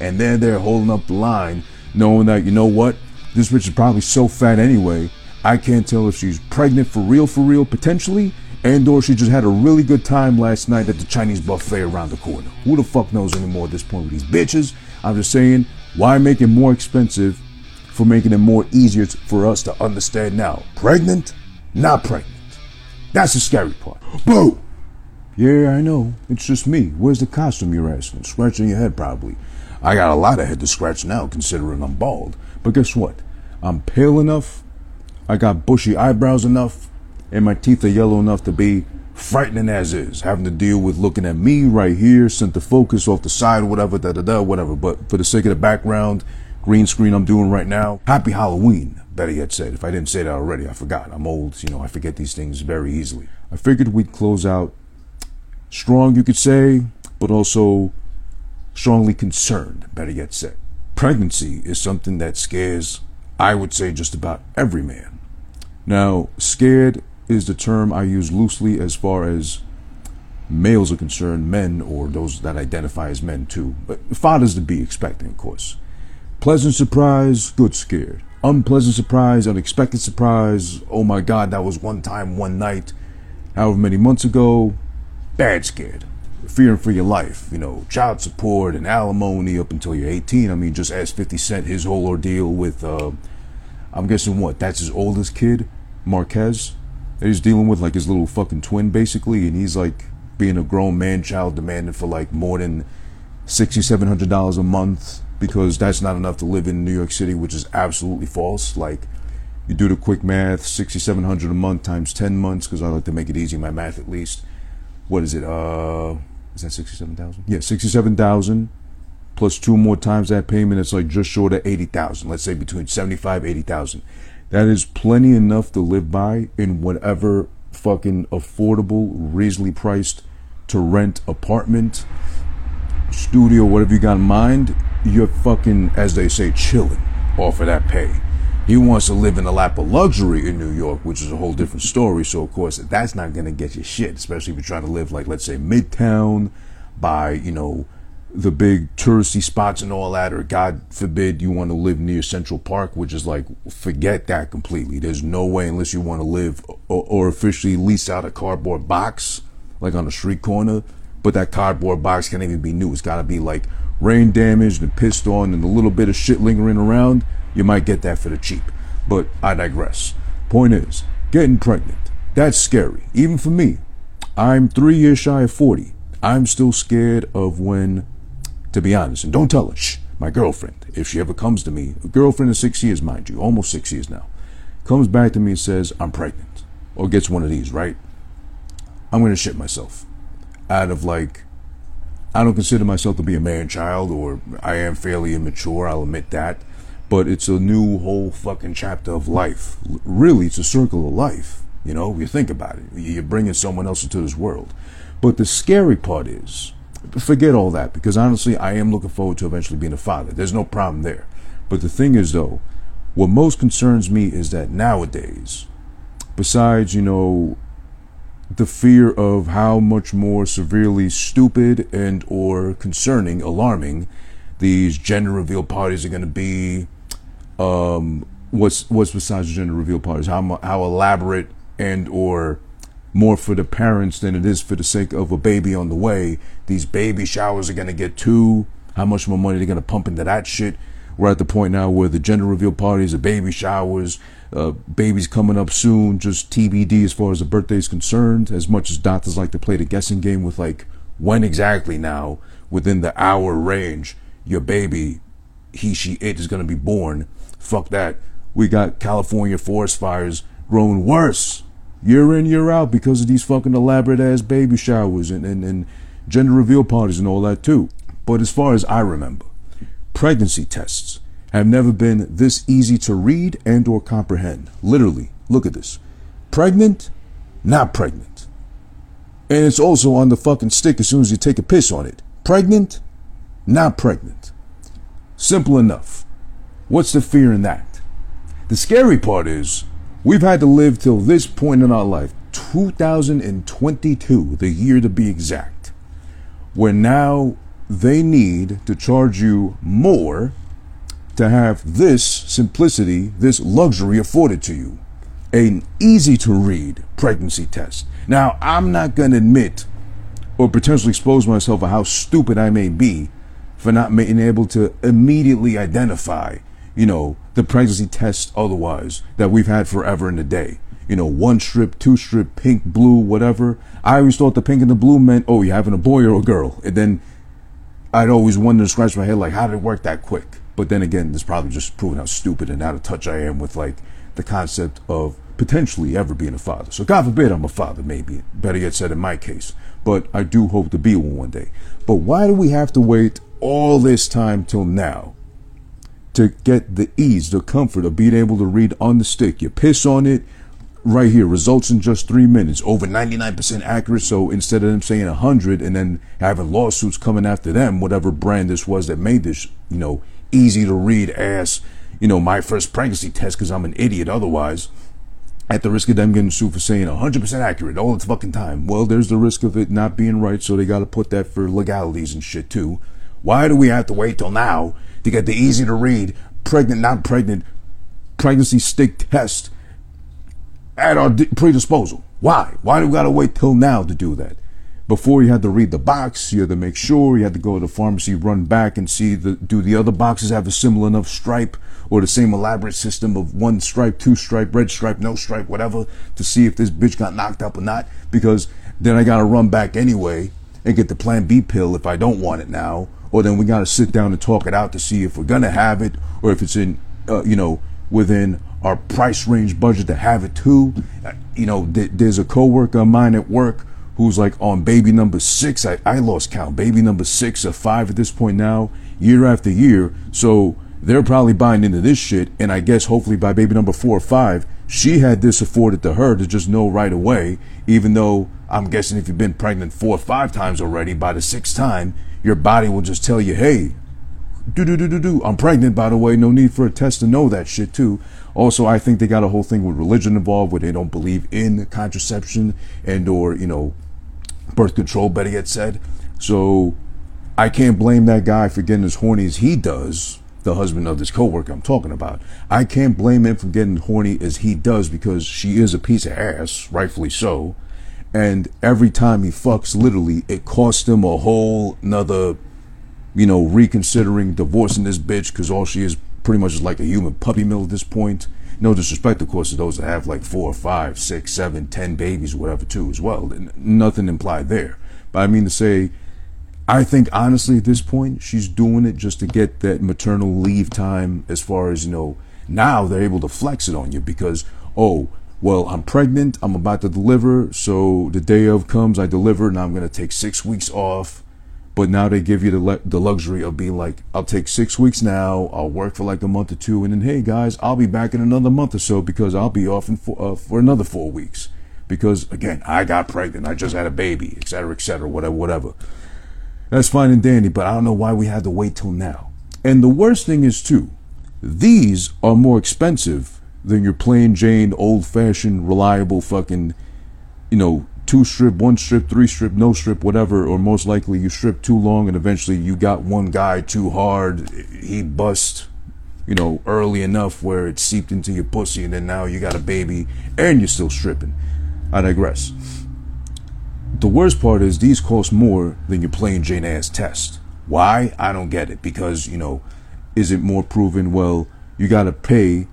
and then they're there holding up the line, knowing that you know what, this bitch is probably so fat anyway. I can't tell if she's pregnant for real, for real, potentially, and or she just had a really good time last night at the Chinese buffet around the corner. Who the fuck knows anymore at this point with these bitches? I'm just saying, why make it more expensive for making it more easier for us to understand now? Pregnant, not pregnant. That's the scary part. Boo! Yeah, I know. It's just me. Where's the costume you're asking? Scratching your head, probably. I got a lot of head to scratch now, considering I'm bald. But guess what? I'm pale enough, I got bushy eyebrows enough, and my teeth are yellow enough to be frightening as is. Having to deal with looking at me right here, sent the focus off the side, whatever, da da da, whatever. But for the sake of the background, green screen I'm doing right now, happy Halloween, better yet said. If I didn't say that already, I forgot. I'm old, you know, I forget these things very easily. I figured we'd close out strong, you could say, but also strongly concerned, better yet said. Pregnancy is something that scares, I would say, just about every man. Now, scared is the term I use loosely as far as males are concerned, men or those that identify as men too, but fathers to be expecting, of course. Pleasant surprise, good scared. Unpleasant surprise, unexpected surprise, oh my god, that was one time, one night, however many months ago, bad scared. Fearing for your life, you know, child support and alimony up until you're 18. I mean, just ask 50 Cent his whole ordeal with, uh, I'm guessing what, that's his oldest kid, Marquise, that he's dealing with, like his little fucking twin, basically, and he's like being a grown man child demanding for like more than $6,700 a month because that's not enough to live in New York City, which is absolutely false. Like, you do the quick math, 6,700 a month times 10 months, because I like to make it easy, my math at least what is it? Uh, is that sixty-seven thousand? Yeah, sixty-seven thousand plus two more times that payment. It's like just short of eighty thousand. Let's say between seventy-five, eighty thousand. That is plenty enough to live by in whatever fucking affordable, reasonably priced to rent apartment, studio, whatever you got in mind. You're fucking, as they say, chilling off of that pay. He wants to live in the lap of luxury in New York, which is a whole different story. So, of course, that's not going to get you shit, especially if you're trying to live, like, let's say, Midtown by, you know, the big touristy spots and all that, or God forbid you want to live near Central Park, which is like, forget that completely. There's no way, unless you want to live or, or officially lease out a cardboard box, like on a street corner, but that cardboard box can't even be new. It's got to be like rain damaged and pissed on and a little bit of shit lingering around you might get that for the cheap. But I digress. Point is, getting pregnant, that's scary. Even for me. I'm three years shy of 40. I'm still scared of when, to be honest, and don't tell her, shh, my girlfriend, if she ever comes to me, a girlfriend of six years, mind you, almost six years now, comes back to me and says, I'm pregnant, or gets one of these, right? I'm going to shit myself. Out of like, I don't consider myself to be a man child, or I am fairly immature, I'll admit that but it's a new whole fucking chapter of life. Really, it's a circle of life. You know, you think about it. You're bringing someone else into this world. But the scary part is, forget all that, because honestly, I am looking forward to eventually being a father. There's no problem there. But the thing is, though, what most concerns me is that nowadays, besides, you know, the fear of how much more severely stupid and or concerning, alarming these gender reveal parties are going to be um, what's what's besides the gender reveal parties, how how elaborate and or more for the parents than it is for the sake of a baby on the way. These baby showers are gonna get too. How much more money they're gonna pump into that shit? We're at the point now where the gender reveal parties, the baby showers, uh, babies coming up soon, just TBD as far as the birthday is concerned. As much as doctors like to play the guessing game with like when exactly now within the hour range your baby, he, she, it is going to be born Fuck that. We got California forest fires growing worse year in, year out because of these fucking elaborate ass baby showers and, and, and gender reveal parties and all that too. But as far as I remember, pregnancy tests have never been this easy to read and or comprehend. Literally, look at this. Pregnant, not pregnant. And it's also on the fucking stick as soon as you take a piss on it. Pregnant, not pregnant. Simple enough. What's the fear in that? The scary part is we've had to live till this point in our life, 2022, the year to be exact, where now they need to charge you more to have this simplicity, this luxury afforded to you. An easy to read pregnancy test. Now, I'm not going to admit or potentially expose myself of how stupid I may be for not being able to immediately identify, you know, the pregnancy test otherwise that we've had forever in a day. You know, one strip, two strip, pink, blue, whatever. I always thought the pink and the blue meant, oh, you're having a boy or a girl. And then I'd always wonder to scratch my head, like, how did it work that quick? But then again, this probably just proving how stupid and out of touch I am with like the concept of potentially ever being a father. So God forbid I'm a father, maybe. Better yet said in my case. But I do hope to be one one day. But why do we have to wait all this time till now to get the ease, the comfort of being able to read on the stick? You piss on it, right here, results in just three minutes, over 99% accurate. So instead of them saying 100 and then having lawsuits coming after them, whatever brand this was that made this, you know, easy to read ass, you know, my first pregnancy test because I'm an idiot otherwise, at the risk of them getting sued for saying 100% accurate all the fucking time. Well, there's the risk of it not being right, so they got to put that for legalities and shit too. Why do we have to wait till now to get the easy to read, pregnant, not pregnant, pregnancy stick test at our predisposal? Why? Why do we got to wait till now to do that? Before you had to read the box, you had to make sure, you had to go to the pharmacy, run back and see the, do the other boxes have a similar enough stripe or the same elaborate system of one stripe, two stripe, red stripe, no stripe, whatever, to see if this bitch got knocked up or not. Because then I gotta run back anyway and get the plan B pill if I don't want it now. Or then we gotta sit down and talk it out to see if we're gonna have it or if it's in, uh, you know, within our price range budget to have it too. Uh, you know, th- there's a coworker of mine at work who's like on baby number six. I, I lost count, baby number six or five at this point now, year after year. So they're probably buying into this shit. And I guess hopefully by baby number four or five, she had this afforded to her to just know right away, even though I'm guessing if you've been pregnant four or five times already, by the sixth time, your body will just tell you, hey, do do do do do. I'm pregnant, by the way. No need for a test to know that shit too. Also, I think they got a whole thing with religion involved, where they don't believe in contraception and or you know birth control, better yet said. So I can't blame that guy for getting as horny as he does, the husband of this coworker I'm talking about. I can't blame him for getting horny as he does because she is a piece of ass, rightfully so. And every time he fucks, literally, it costs him a whole nother, you know, reconsidering divorcing this bitch because all she is pretty much is like a human puppy mill at this point. No disrespect, of course, to those that have like four, five, six, seven, ten babies, whatever, too, as well. Nothing implied there. But I mean to say, I think honestly at this point, she's doing it just to get that maternal leave time as far as, you know, now they're able to flex it on you because, oh, well, I'm pregnant, I'm about to deliver, so the day of comes, I deliver, now I'm going to take six weeks off but now they give you the, le- the luxury of being like, I'll take six weeks now, I'll work for like a month or two, and then, hey guys, I'll be back in another month or so because I'll be off for, uh, for another four weeks. Because again, I got pregnant, I just had a baby, etc., etc., whatever, whatever. That's fine and dandy, but I don't know why we had to wait till now. And the worst thing is, too, these are more expensive than your plain Jane, old fashioned, reliable fucking, you know, two strip, one strip, three strip, no strip, whatever, or most likely you strip too long and eventually you got one guy too hard, he bust, you know, early enough where it seeped into your pussy and then now you got a baby and you're still stripping. I digress. The worst part is these cost more than your plain Jane ass test. Why? I don't get it. Because, you know, is it more proven? Well, you gotta pay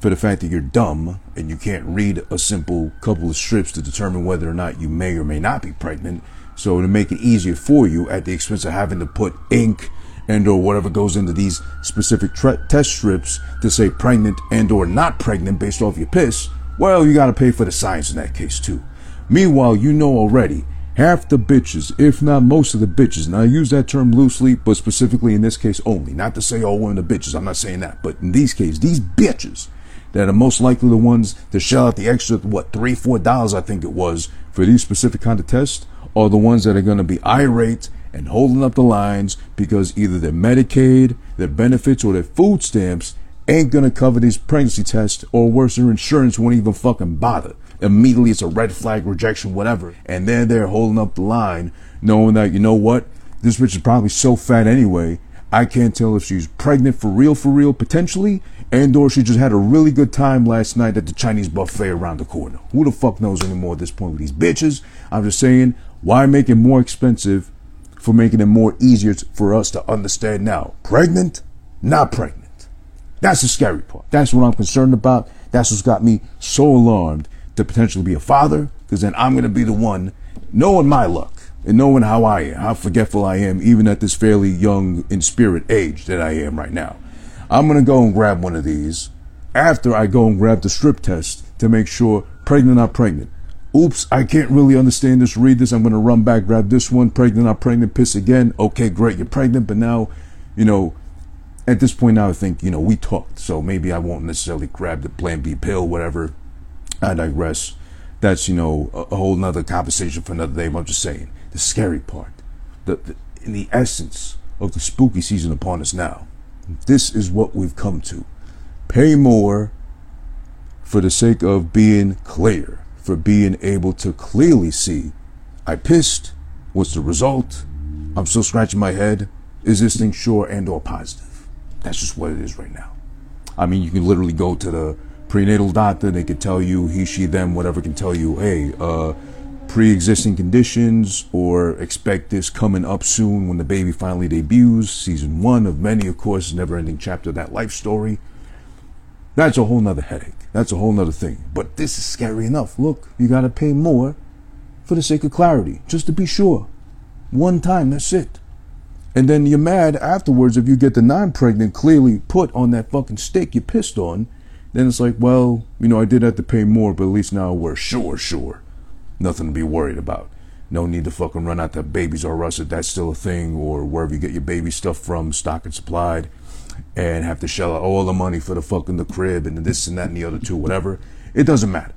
for the fact that you're dumb and you can't read a simple couple of strips to determine whether or not you may or may not be pregnant. So to make it easier for you at the expense of having to put ink and or whatever goes into these specific test strips to say pregnant and or not pregnant based off your piss, well, you got to pay for the science in that case too. Meanwhile, you know already half the bitches, if not most of the bitches, and I use that term loosely, but specifically in this case only, not to say all women are bitches, I'm not saying that, but in these cases, these bitches that are most likely the ones to shell out the extra, what, three, four dollars, I think it was, for these specific kind of tests, are the ones that are going to be irate and holding up the lines because either their Medicaid, their benefits, or their food stamps ain't going to cover these pregnancy tests, or worse, their insurance won't even fucking bother. Immediately, it's a red flag, rejection, whatever. And then they're holding up the line, knowing that, you know what? this bitch is probably so fat anyway. I can't tell if she's pregnant for real, for real, potentially, and or she just had a really good time last night at the Chinese buffet around the corner. Who the fuck knows anymore at this point with these bitches? I'm just saying, why make it more expensive for making it more easier for us to understand now? Pregnant, not pregnant. That's the scary part. That's what I'm concerned about. That's what's got me so alarmed to potentially be a father, because then I'm going to be the one knowing my luck and knowing how I am, how forgetful I am, even at this fairly young in spirit age that I am right now. I'm going to go and grab one of these after I go and grab the strip test to make sure pregnant, not pregnant. Oops, I can't really understand this, read this. I'm going to run back, grab this one, pregnant, not pregnant, piss again. Okay, great, you're pregnant, but now, you know, at this point now I think, you know, we talked, so maybe I won't necessarily grab the plan B pill, whatever. I digress. That's, you know, a, a whole nother conversation for another day, but I'm just saying the scary part, the, the in the essence of the spooky season upon us now. This is what we've come to. Pay more for the sake of being clear, for being able to clearly see. I pissed. What's the result? I'm still scratching my head. Is this thing sure and or positive? That's just what it is right now. I mean, you can literally go to the prenatal doctor. They could tell you, he, she, them, whatever can tell you, hey, uh, pre-existing conditions or expect this coming up soon when the baby finally debuts season one of many of course never ending chapter that life story. That's a whole nother headache. That's a whole nother thing. But this is scary enough. Look you got to pay more for the sake of clarity just to be sure. One time that's it. And then you're mad afterwards if you get the non-pregnant clearly put on that fucking stick you pissed on. Then it's like well you know i did have to pay more but at least now we're sure sure nothing to be worried about. No need to fucking run out to Babies R Us if that's still a thing, or wherever you get your baby stuff from, stock and supplied, and have to shell out all the money for the fucking the crib and this and that and the other two, whatever. It doesn't matter.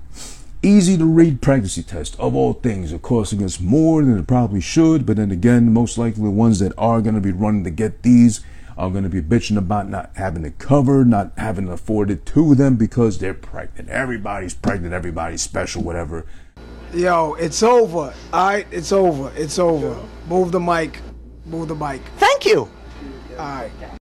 Easy to read pregnancy test of all things are costing us more than it probably should, but then again, most likely the ones that are going to be running to get these are going to be bitching about not having it covered, not having to afford it afforded to them because they're pregnant. Everybody's pregnant, everybody's special, whatever. Yo, it's over. All right, it's over. It's over. Move the mic. Move the mic. Thank you. All right.